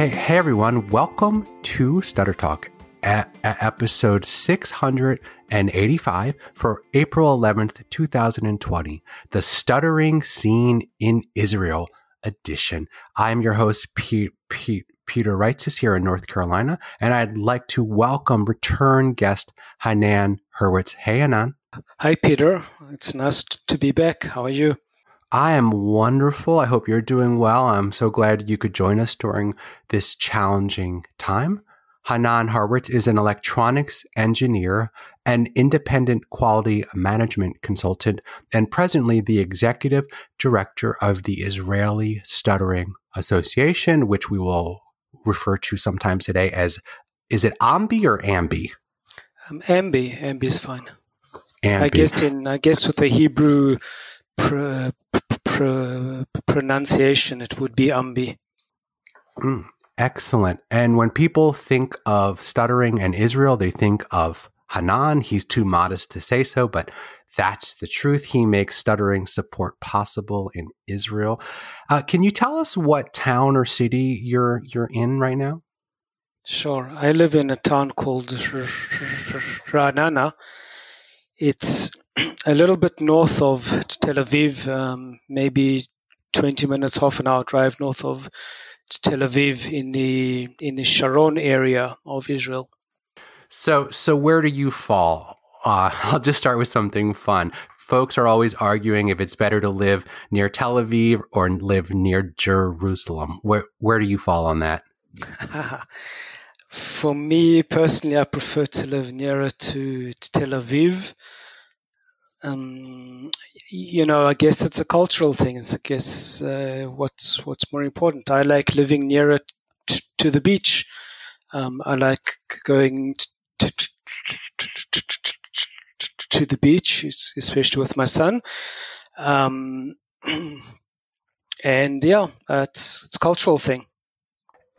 Hey, hey everyone, welcome to Stutter Talk, at, at episode 685 for April 11th, 2020, the Stuttering Scene in Israel edition. I'm your host, Pete, Pete, Peter Reitzes here in North Carolina, and I'd like to welcome return guest Hanan Hurwitz. Hey, Hanan. Hi, Peter. It's nice to be back. How are you? I am wonderful. I hope you're doing well. I'm so glad you could join us during this challenging time. Hanan Hurwitz is an electronics engineer, an independent quality management consultant, and presently the executive director of the Israeli Stuttering Association, which we will refer to sometimes today as is it AMBI or AMBI? Um, AMBI. AMBI is fine. AMBI. I guess in I guess with the Hebrew pr- pr- pronunciation, it would be AMBI. Mm, excellent. And when people think of stuttering and Israel, they think of Hanan. He's too modest to say so, but that's the truth. He makes stuttering support possible in Israel. Uh, can you tell us what town or city you're you're in right now? Sure. I live in a town called Ra'anana. It's a little bit north of Tel Aviv, um, maybe 20 minutes, half an hour drive north of Tel Aviv in the in the Sharon area of Israel. So, so where do you fall? Uh, I'll just start with something fun. Folks are always arguing if it's better to live near Tel Aviv or live near Jerusalem. Where where do you fall on that? For me personally, I prefer to live nearer to, to Tel Aviv. Um, you know, I guess it's a cultural thing. It's, I guess uh, what's what's more important. I like living nearer t- to the beach. Um, I like going to the beach, especially with my son. Um, and yeah, it's it's a cultural thing.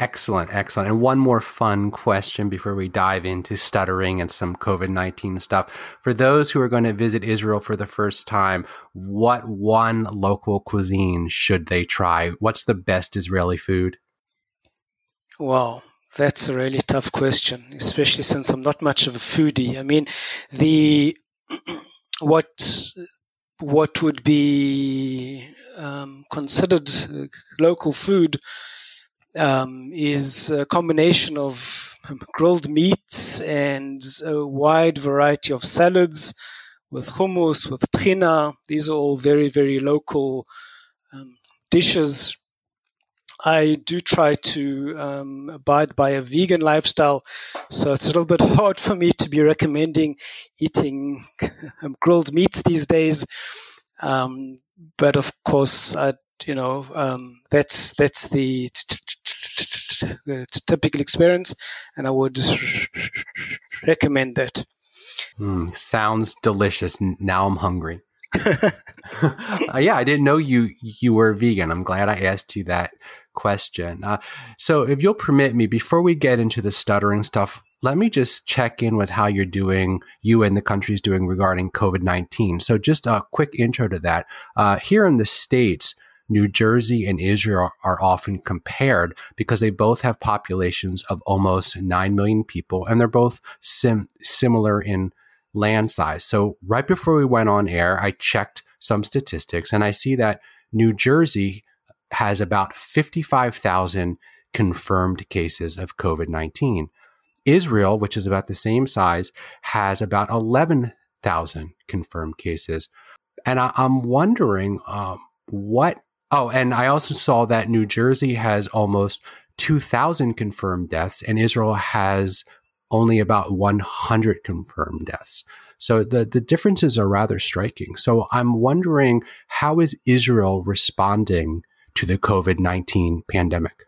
Excellent, excellent. And one more fun question before we dive into stuttering and some COVID 19 stuff. For those who are going to visit Israel for the first time, what one local cuisine should they try? What's the best Israeli food? Wow, that's a really tough question, especially since I'm not much of a foodie. I mean, the what what would be um, considered local food um, is a combination of grilled meats and a wide variety of salads with hummus, with trina. These are all very, very local um, dishes. I do try to um, abide by a vegan lifestyle, so it's a little bit hard for me to be recommending eating grilled meats these days. Um, but of course, I you know um, that's that's the typical experience, and I would recommend that. Mm, sounds delicious. Now I'm hungry. uh, yeah, I didn't know you you were vegan. I'm glad I asked you that question. Uh, so, if you'll permit me, before we get into the stuttering stuff, let me just check in with how you're doing, you and the country's doing regarding COVID 19. So, just a quick intro to that. Uh, here in the States, New Jersey and Israel are often compared because they both have populations of almost 9 million people and they're both sim- similar in land size. So, right before we went on air, I checked some statistics and I see that New Jersey has about 55,000 confirmed cases of COVID 19. Israel, which is about the same size, has about 11,000 confirmed cases. And I, am wondering um, what Oh, and I also saw that New Jersey has almost 2,000 confirmed deaths, and Israel has only about 100 confirmed deaths. So the, the differences are rather striking. So I'm wondering how is Israel responding to the COVID 19 pandemic?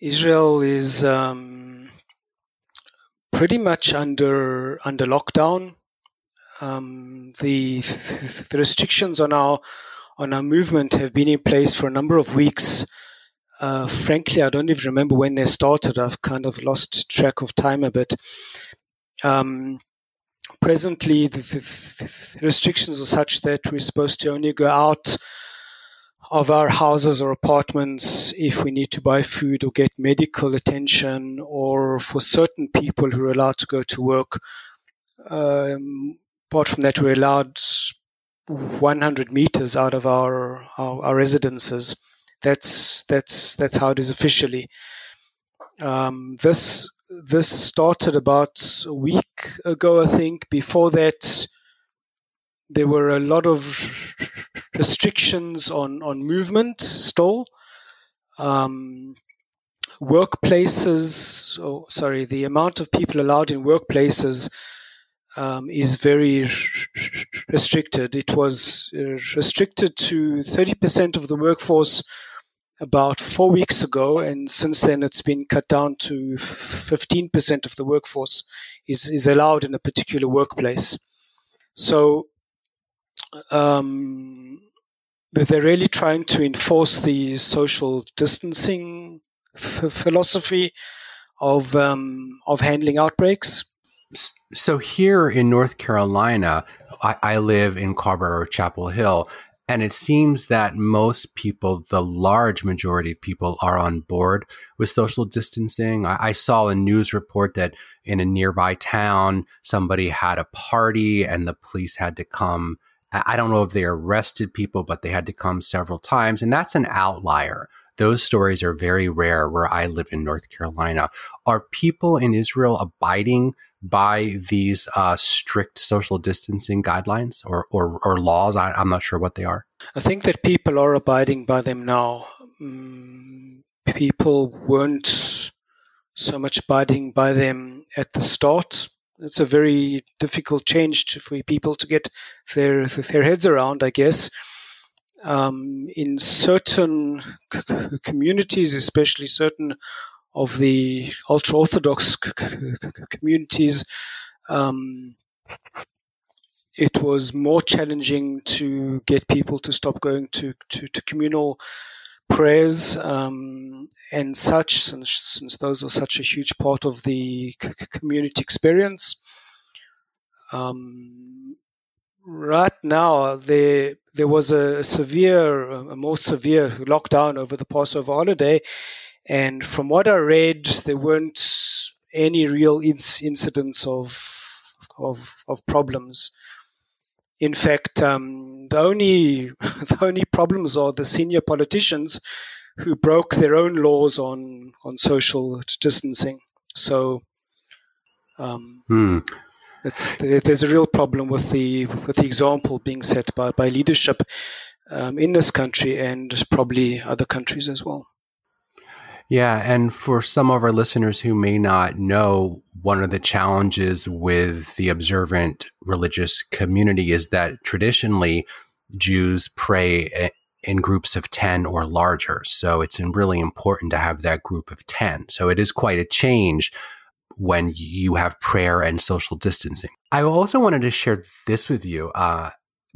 Israel is um, pretty much under under lockdown. Um, the, the restrictions are our on our movement have been in place for a number of weeks. Uh, frankly, I don't even remember when they started. I've kind of lost track of time a bit. Um, presently, the, the, the, restrictions are such that we're supposed to only go out of our houses or apartments if we need to buy food or get medical attention, or for certain people who are allowed to go to work. Um, apart from that, we're allowed 100 meters out of our, our, our residences. That's that's that's how it is officially. Um, this this started about a week ago, I think. Before that, there were a lot of restrictions on, on movement still. Um, workplaces, oh, sorry, the amount of people allowed in workplaces um, is very restricted. It was uh, restricted to 30% of the workforce about four weeks ago, and since then it's been cut down to 15% of the workforce is, is allowed in a particular workplace. So um, they're really trying to enforce the social distancing philosophy of um, of handling outbreaks. So here in North Carolina, I, I live in Carrboro Chapel Hill, and it seems that most people, the large majority of people, are on board with social distancing. I, I, saw a news report that in a nearby town, somebody had a party and the police had to come. I don't know if they arrested people, but they had to come several times. And that's an outlier. Those stories are very rare where I live in North Carolina. Are people in Israel abiding by these uh, strict social distancing guidelines or, or, or laws? I, am not sure what they are. I think that people are abiding by them now. Mm, people weren't so much abiding by them at the start. It's a very difficult change to, for people to get their their heads around, I guess. Um, in certain c- communities, especially certain of the ultra orthodox communities, um, it was more challenging to get people to stop going to, to, to communal prayers um, and such, since, since, those are such a huge part of the community experience. Um, right now, there there was a severe, a more severe lockdown over the Passover holiday, and from what I read, there weren't any real inc- incidents of, of, of problems. In fact, um, the only the only problems are the senior politicians who broke their own laws on on social distancing. So, um, hmm. there's a real problem with the with the example being set by by leadership um, in this country and probably other countries as well. Yeah. And for some of our listeners who may not know, one of the challenges with the observant religious community is that traditionally Jews pray in groups of 10 or larger. So it's really important to have that group of 10. So it is quite a change when you have prayer and social distancing. I also wanted to share this with you. Uh,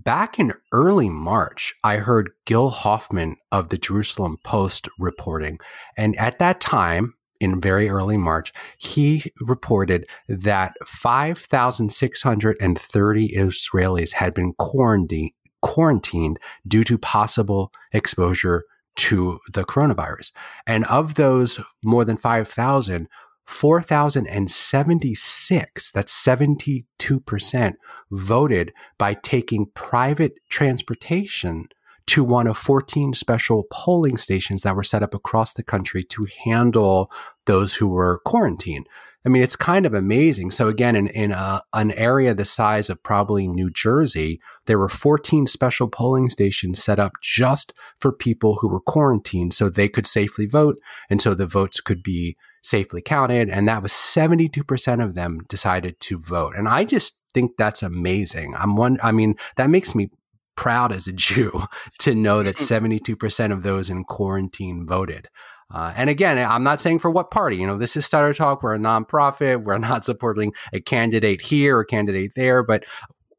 Back in early March, I heard Gil Hoffman of the Jerusalem Post reporting. And at that time, in very early March, he reported that 5,630 Israelis had been quarantined, quarantined due to possible exposure to the coronavirus. And of those more than 5,000, 4,076, that's 72%, voted by taking private transportation to one of 14 special polling stations that were set up across the country to handle those who were quarantined. I mean, it's kind of amazing. So again, in, in a, an area the size of probably New Jersey, there were 14 special polling stations set up just for people who were quarantined so they could safely vote. And so the votes could be safely counted. And that was 72% of them decided to vote. And I just think that's amazing. I'm one, I mean, that makes me proud as a Jew to know that 72% of those in quarantine voted. Uh, and again, I'm not saying for what party. You know, this is Stutter Talk. We're a nonprofit. We're not supporting a candidate here or candidate there. But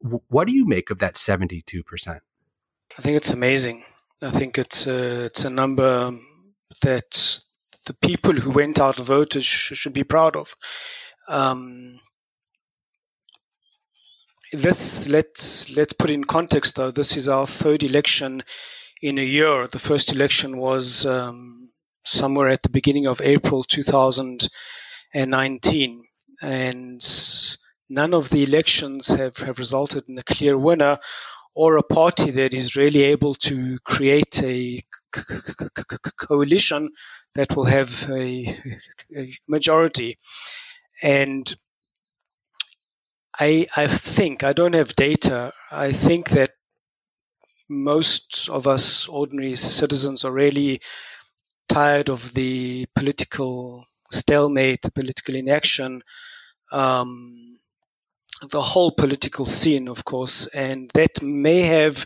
w- what do you make of that 72%? I think it's amazing. I think it's a, it's a number that the people who went out and voted sh- should be proud of. Um, this let's let's put in context though. This is our third election in a year. The first election was um, somewhere at the beginning of April 2019, and none of the elections have, have resulted in a clear winner or a party that is really able to create a coalition that will have a, a majority. And I, I think, I don't have data, I think that most of us ordinary citizens are really tired of the political stalemate, the political inaction, um, the whole political scene, of course, and that may have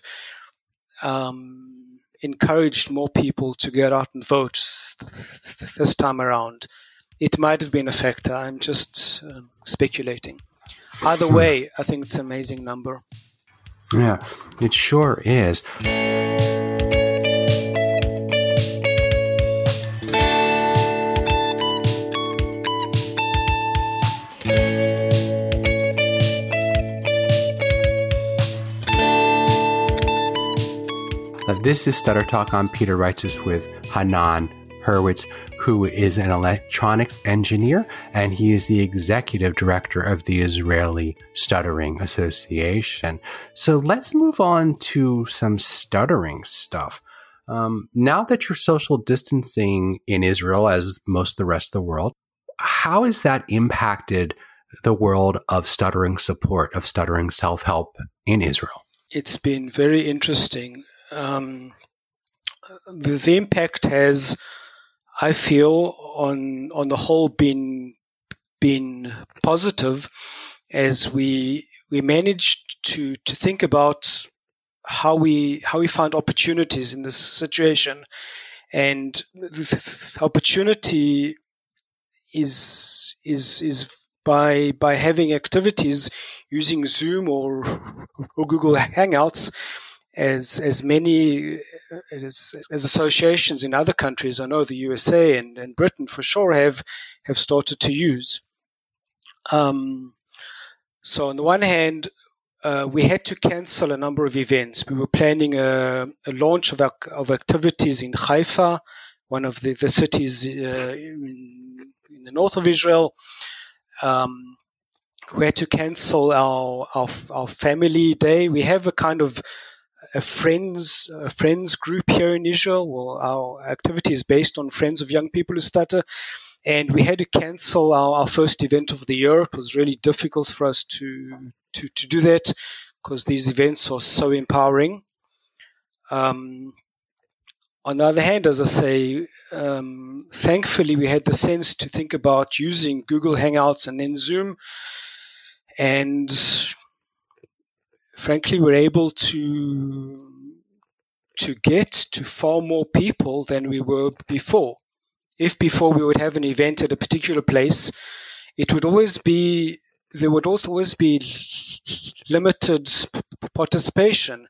um, encouraged more people to get out and vote this time around. It might have been a factor. I'm just um, speculating. Either way, I think it's an amazing number. Yeah, it sure is. This is Stutter Talk. I'm Peter Reitzes with Hanan Hurwitz, who is an electronics engineer, and he is the executive director of the Israeli Stuttering Association. So let's move on to some stuttering stuff. Um, now that you're social distancing in Israel, as most of the rest of the world, how has that impacted the world of stuttering support, of stuttering self help in Israel? It's been very interesting um, the, the, impact has, I feel, on on the whole, been been positive, as we we managed to to think about how we how we find opportunities in this situation, and the opportunity is is is by by having activities using Zoom or or Google Hangouts as as many as, as associations in other countries, I know the USA and, and Britain for sure have have started to use. Um, so on the one hand, uh, we had to cancel a number of events. We were planning a, a launch of, of activities in Haifa, one of the, the cities uh, in, in, the north of Israel. Um, we had to cancel our, our, our family day. We have a kind of a friends a friends group here in Israel. Well, our activity is based on friends of young people who stutter, and we had to cancel our, our first event of the year. It was really difficult for us to to to do that because these events are so empowering. Um, on the other hand, as I say, um, thankfully we had the sense to think about using Google Hangouts and then Zoom, and frankly, we're able to to get to far more people than we were before. If before we would have an event at a particular place, it would always be there would also always be limited participation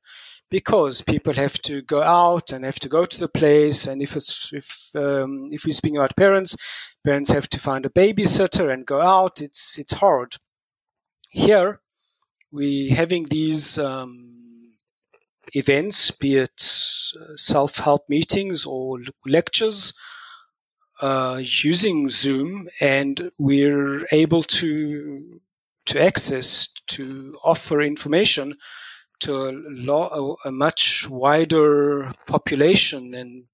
because people have to go out and have to go to the place and if it's if um, if we're speaking about parents parents have to find a babysitter and go out it's it's hard here we having these um, events, be it uh, self-help meetings or lectures, uh, using Zoom, and we're able to to access to offer information to a, lo- a much wider population than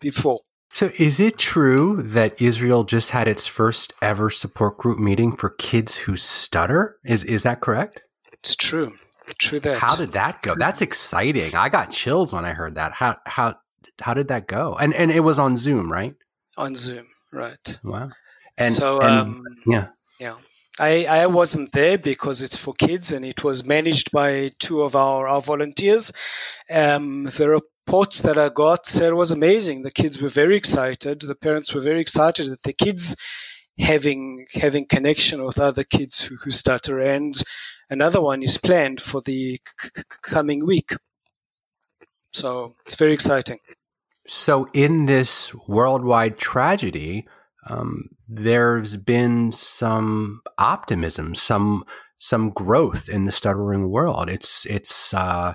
before. So, is it true that Israel just had its first ever support group meeting for kids who stutter? Is is that correct? It's true. True that. How did that go? That's exciting. I got chills when I heard that. How how how did that go? And and it was on Zoom, right? On Zoom, right? Wow. And so and, um, yeah, yeah. I, I wasn't there because it's for kids and it was managed by two of our, our volunteers. Um, the reports that I got said it was amazing. The kids were very excited. The parents were very excited that the kids having having connection with other kids who, who stutter. And another one is planned for the c- c- coming week. So it's very exciting. So in this worldwide tragedy, um, there's been some optimism, some some growth in the stuttering world. It's it's uh,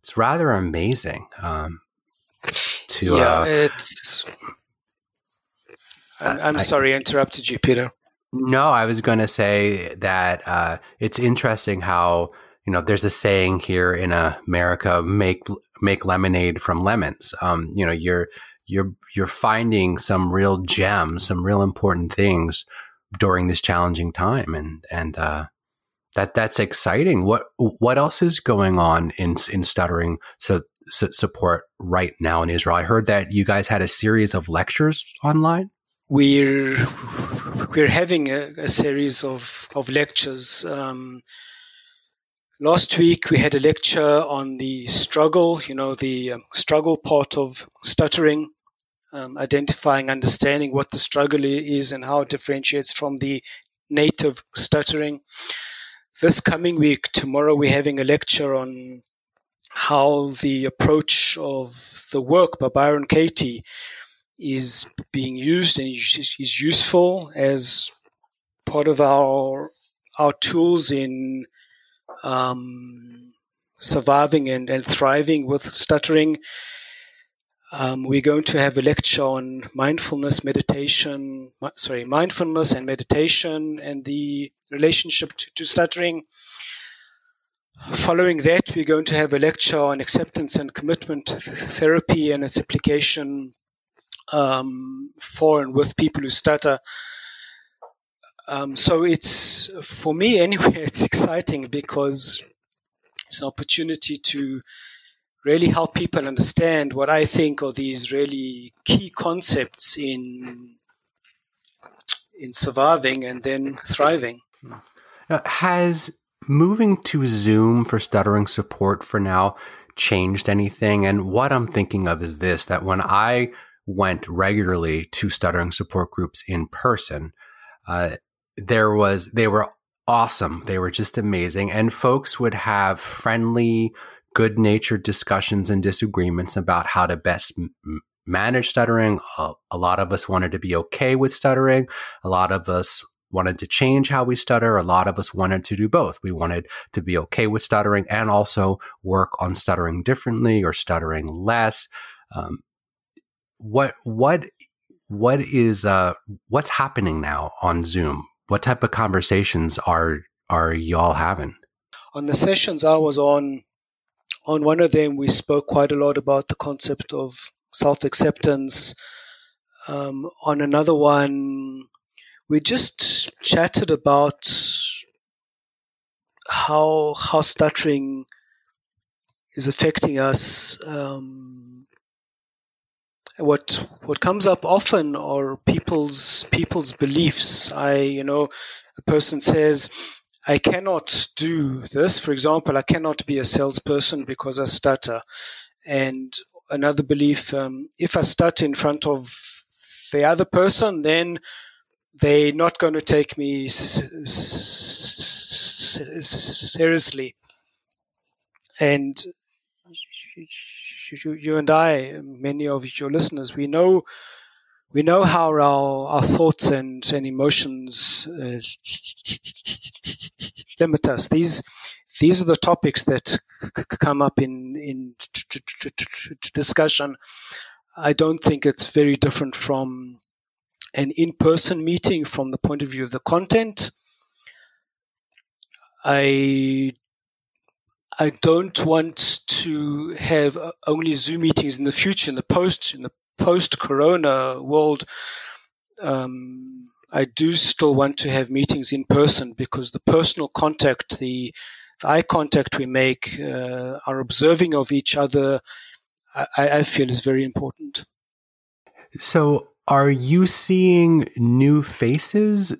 it's rather amazing. Um, to yeah, uh, it's. I'm, I'm I, sorry, I interrupted you, Peter. No, I was going to say that uh, it's interesting how you know there's a saying here in America: make make lemonade from lemons. Um, you know, you're you're you're finding some real gems, some real important things during this challenging time, and and uh, that that's exciting. What what else is going on in in stuttering so, so support right now in Israel? I heard that you guys had a series of lectures online. We're we're having a, a series of of lectures. Um, last week we had a lecture on the struggle, you know, the um, struggle part of stuttering, um, identifying, understanding what the struggle is and how it differentiates from the native stuttering this coming week, tomorrow, we're having a lecture on how the approach of the work by Byron Katie is being used and is, useful as part of our our tools in um, surviving and, and thriving with stuttering. Um, we're going to have a lecture on mindfulness, meditation, sorry, mindfulness and meditation and the relationship to, to stuttering. Following that, we're going to have a lecture on acceptance and commitment therapy and its application um, for and with people who stutter. Um, so it's for me anyway. It's exciting because it's an opportunity to really help people understand what I think are these really key concepts in in surviving and then thriving. Now, has moving to Zoom for stuttering support for now changed anything? And what I'm thinking of is this that when I went regularly to stuttering support groups in person, uh, there was, they were awesome. They were just amazing. And folks would have friendly, good natured discussions and disagreements about how to best m- manage stuttering. Uh, a lot of us wanted to be okay with stuttering. A lot of us wanted to change how we stutter. A lot of us wanted to do both. We wanted to be okay with stuttering and also work on stuttering differently or stuttering less. Um, what what what is uh, what's happening now on Zoom? What type of conversations are are y'all having? On the sessions I was on, on one of them we spoke quite a lot about the concept of self acceptance. Um, on another one, we just chatted about how how stuttering is affecting us. Um, what what comes up often are people's people's beliefs. I you know a person says I cannot do this. For example, I cannot be a salesperson because I stutter. And another belief, um, if I stutter in front of the other person, then they're not going to take me seriously. And you, and I, many of your listeners, we know we know how our, our thoughts and, and emotions uh, limit us. These these are the topics that come up in in discussion. I don't think it's very different from an in-person meeting from the point of view of the content. I I don't want to have only Zoom meetings in the future, in the post in the post-Corona world. Um, I do still want to have meetings in person because the personal contact, the, the eye contact we make, uh, our observing of each other, I, I feel is very important. So, are you seeing new faces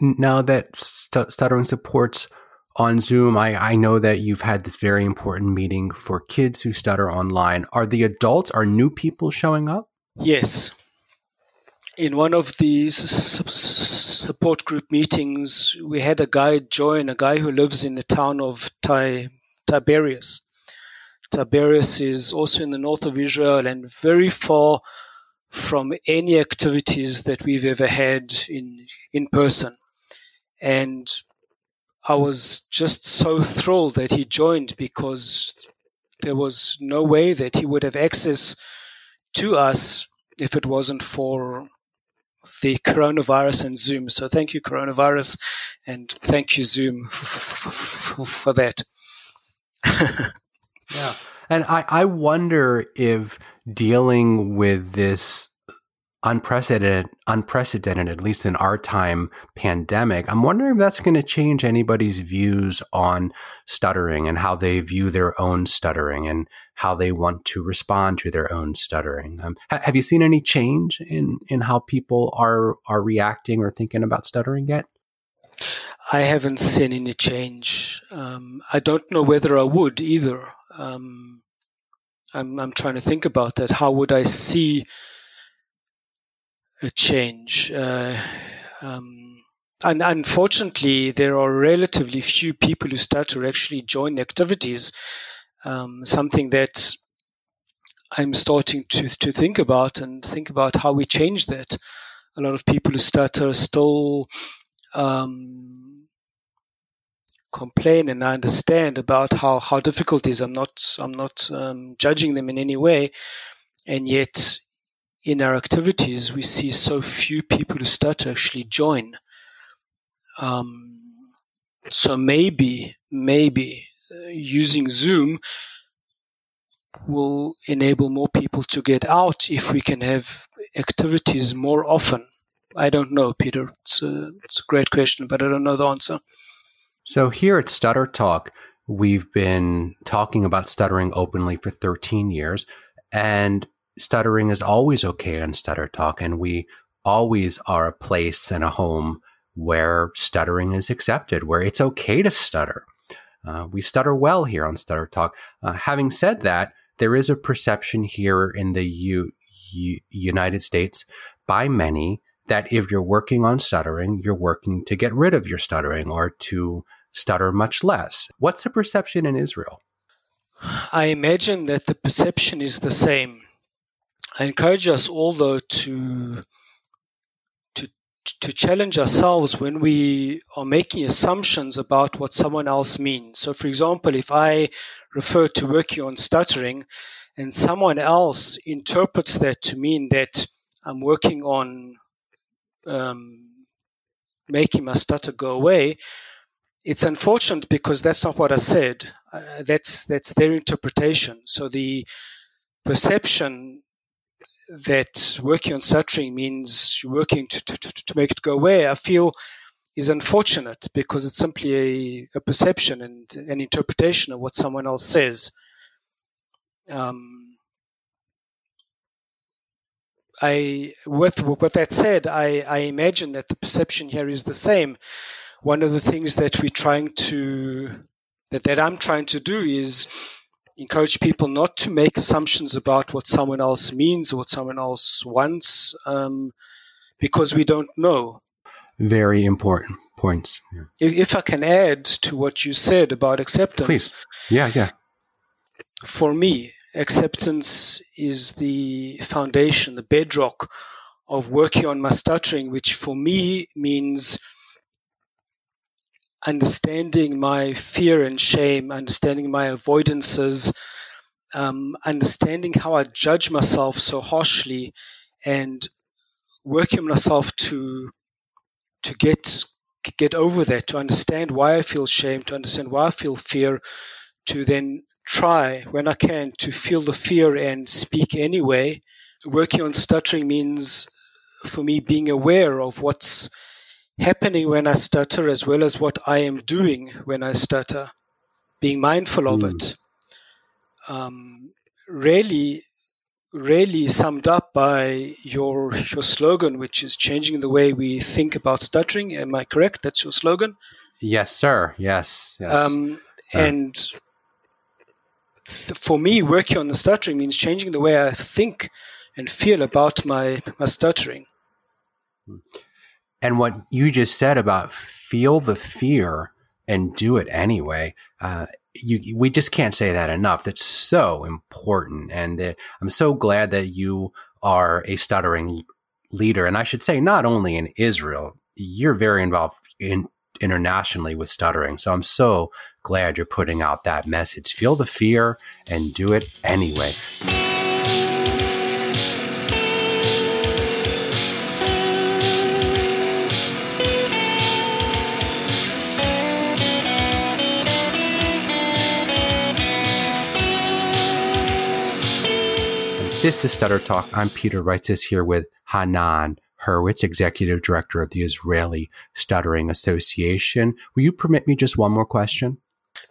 now that st- stuttering supports on Zoom? I, I know that you've had this very important meeting for kids who stutter online. Are the adults, are new people showing up? Yes. In one of the support group meetings, we had a guy join, a guy who lives in the town of Tiberias. Tiberias is also in the north of Israel and very far from any activities that we've ever had in in person. And I was just so thrilled that he joined because there was no way that he would have access to us if it wasn't for the coronavirus and Zoom. So thank you, coronavirus, and thank you, Zoom, for that. yeah. And I, I wonder if dealing with this unprecedented, unprecedented, at least in our time, pandemic. I'm wondering if that's going to change anybody's views on stuttering and how they view their own stuttering and how they want to respond to their own stuttering. Um, ha- have you seen any change in in how people are are reacting or thinking about stuttering yet? I haven't seen any change. Um, I don't know whether I would either. Um, I'm, I'm trying to think about that. How would I see a change. Uh, um, and unfortunately, there are relatively few people who start to actually join the activities. Um, something that I'm starting to to think about and think about how we change that. A lot of people who start are still um, complain, and I understand about how how difficult it is. I'm not I'm not um, judging them in any way, and yet in our activities, we see so few people who start to actually join. Um, so maybe, maybe uh, using Zoom will enable more people to get out if we can have activities more often. I don't know, Peter. It's a, it's a great question, but I don't know the answer. So here at Stutter Talk, we've been talking about stuttering openly for 13 years. And stuttering is always okay on Stutter Talk, and we always are a place and a home where stuttering is accepted, where it's okay to stutter. Uh, we stutter well here on Stutter Talk. Uh, having said that, there is a perception here in the U- U- United States by many that if you're working on stuttering, you're working to get rid of your stuttering or to stutter much less. What's the perception in Israel? I imagine that the perception is the same. I encourage us all, though, to to to challenge ourselves when we are making assumptions about what someone else means. So, for example, if I refer to working on stuttering, and someone else interprets that to mean that I'm working on um, making my stutter go away, it's unfortunate because that's not what I said. Uh, that's that's their interpretation. So the perception that working on stuttering means working to, to, to make it go away, I feel is unfortunate because it's simply a, a perception and an interpretation of what someone else says. Um, I, with, with that said, I, I imagine that the perception here is the same. One of the things that we're trying to, that, that I'm trying to do is encourage people not to make assumptions about what someone else means or what someone else wants um, because we don't know. Very important points. Yeah. If, if, I can add to what you said about acceptance. Please. Yeah, yeah. For me, acceptance is the foundation, the bedrock of working on my stuttering, which for me means understanding my fear and shame, understanding my avoidances, um, understanding how I judge myself so harshly, and working myself to to get get over that, to understand why I feel shame, to understand why I feel fear, to then try when I can to feel the fear and speak anyway. Working on stuttering means for me being aware of what's happening when I stutter as well as what I am doing when I stutter, being mindful of mm. it. Um, really, really summed up by your your slogan, which is changing the way we think about stuttering. Am I correct? That's your slogan. Yes, sir. Yes. yes. Um, uh. And th- for me, working on the stuttering means changing the way I think and feel about my my stuttering. Mm. And what you just said about feel the fear and do it anyway, uh, you, we just can't say that enough. That's so important. And uh, I'm so glad that you are a stuttering leader. And I should say, not only in Israel, you're very involved in internationally with stuttering. So I'm so glad you're putting out that message. Feel the fear and do it anyway. This is Stutter Talk. I'm Peter Reitzes here with Hanan Hurwitz, Executive Director of the Israeli Stuttering Association. Will you permit me just one more question?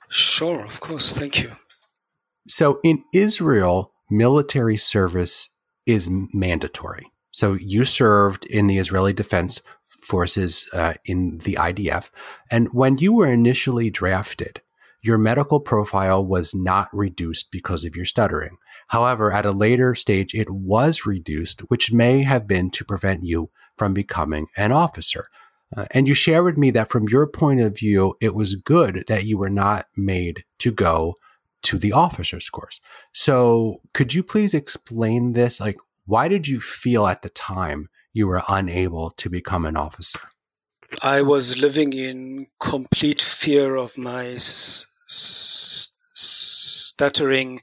Sure, of course. Thank you. So, in Israel, military service is mandatory. So, you served in the Israeli Defense Forces uh, in the IDF. And when you were initially drafted, your medical profile was not reduced because of your stuttering. However, at a later stage, it was reduced, which may have been to prevent you from becoming an officer. Uh, and you shared with me that from your point of view, it was good that you were not made to go to the officer's course. So could you please explain this? Like, why did you feel at the time you were unable to become an officer? I was living in complete fear of my s- s- stuttering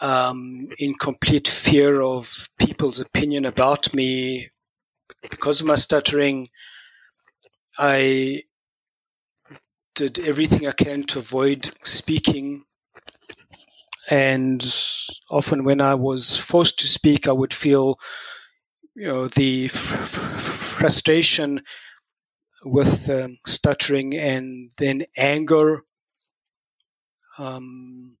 um, in complete fear of people's opinion about me. Because of my stuttering, I did everything I can to avoid speaking. And often, when I was forced to speak, I would feel, you know, the f- f- frustration with um, stuttering and then anger. Um,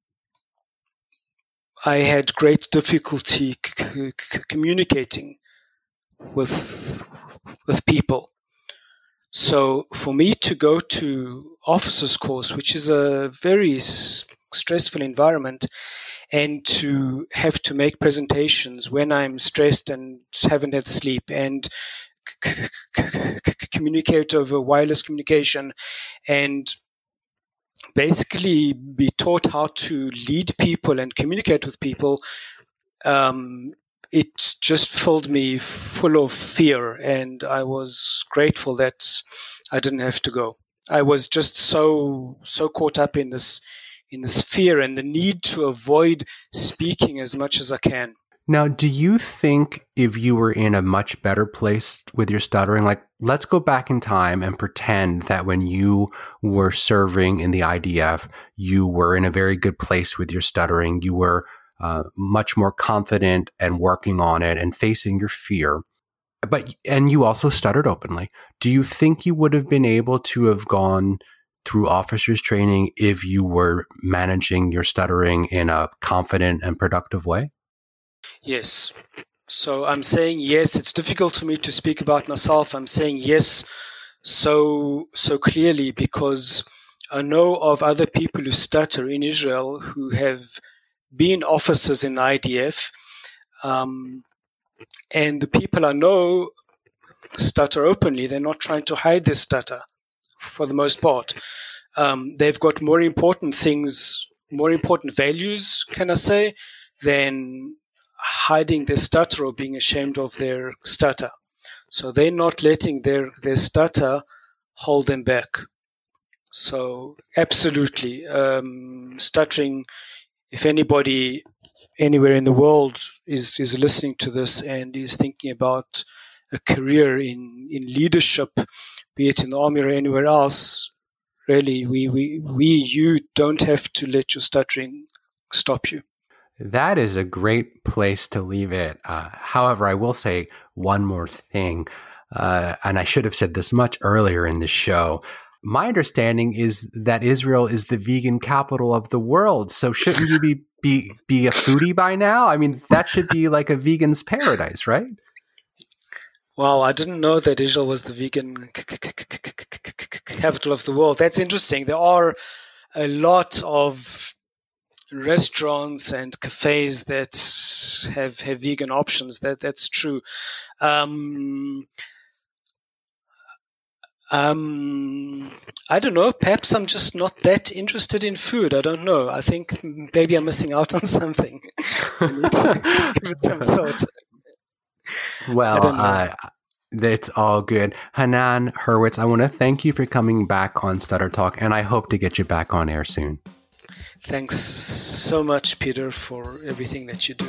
I had great difficulty c- c- communicating with with people. So for me to go to officers course, which is a very s- stressful environment, and to have to make presentations when I'm stressed and haven't had sleep and c- communicate over wireless communication and basically be taught how to lead people and communicate with people, um, it just filled me full of fear. And I was grateful that I didn't have to go. I was just so, so caught up in this, in this fear and the need to avoid speaking as much as I can. Now, do you think if you were in a much better place with your stuttering, like let's go back in time and pretend that when you were serving in the IDF, you were in a very good place with your stuttering, you were uh, much more confident and working on it and facing your fear. But, and you also stuttered openly. Do you think you would have been able to have gone through officers training if you were managing your stuttering in a confident and productive way? Yes. So I'm saying yes. It's difficult for me to speak about myself. I'm saying yes so so clearly because I know of other people who stutter in Israel who have been officers in the IDF, um, and the people I know stutter openly. They're not trying to hide their stutter, for the most part. Um, they've got more important things, more important values, can I say, than hiding their stutter or being ashamed of their stutter. So they're not letting their, their stutter hold them back. So absolutely, um, stuttering. If anybody anywhere in the world is is listening to this and is thinking about a career in in leadership, be it in the army or anywhere else, really, we we we you don't have to let your stuttering stop you. That is a great place to leave it. Uh, however, I will say one more thing, uh, and I should have said this much earlier in the show. My understanding is that Israel is the vegan capital of the world. So shouldn't you be be be a foodie by now? I mean, that should be like a vegan's paradise, right? Wow, I didn't know that Israel was the vegan capital of the world. That's interesting. There are a lot of restaurants and cafes that have have vegan options. That that's true. Um, um, I don't know. Perhaps I'm just not that interested in food. I don't know. I think maybe I'm missing out on something. give it some thought. Well, uh, That's all good. Hanan Hurwitz, I want to thank you for coming back on Stutter Talk, and I hope to get you back on air soon. Thanks so much, Peter, for everything that you do.